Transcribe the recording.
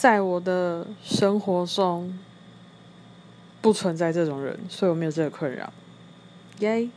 在我的生活中不存在这种人所以我没有这个困扰。耶